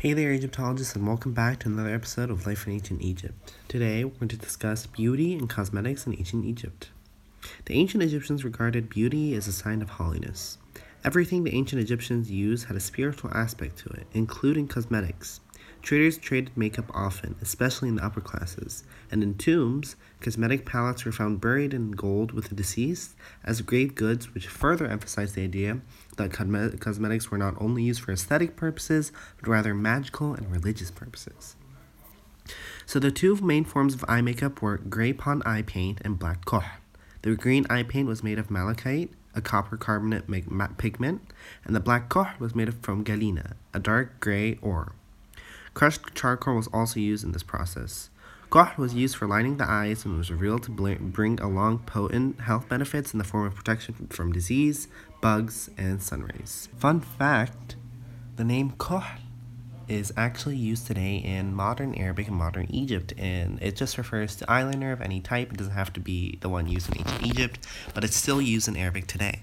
Hey there, Egyptologists, and welcome back to another episode of Life in Ancient Egypt. Today, we're going to discuss beauty and cosmetics in ancient Egypt. The ancient Egyptians regarded beauty as a sign of holiness. Everything the ancient Egyptians used had a spiritual aspect to it, including cosmetics. Traders traded makeup often, especially in the upper classes, and in tombs, cosmetic palettes were found buried in gold with the deceased as grave goods, which further emphasized the idea that cosmetics were not only used for aesthetic purposes, but rather magical and religious purposes. So the two main forms of eye makeup were gray pond eye paint and black kohl. The green eye paint was made of malachite, a copper carbonate pigment, and the black kohl was made from galena, a dark gray ore. Crushed charcoal was also used in this process. Kohl was used for lining the eyes and was revealed to bring along potent health benefits in the form of protection from disease, bugs, and sun rays. Fun fact the name Kohl is actually used today in modern Arabic and modern Egypt, and it just refers to eyeliner of any type. It doesn't have to be the one used in ancient Egypt, but it's still used in Arabic today.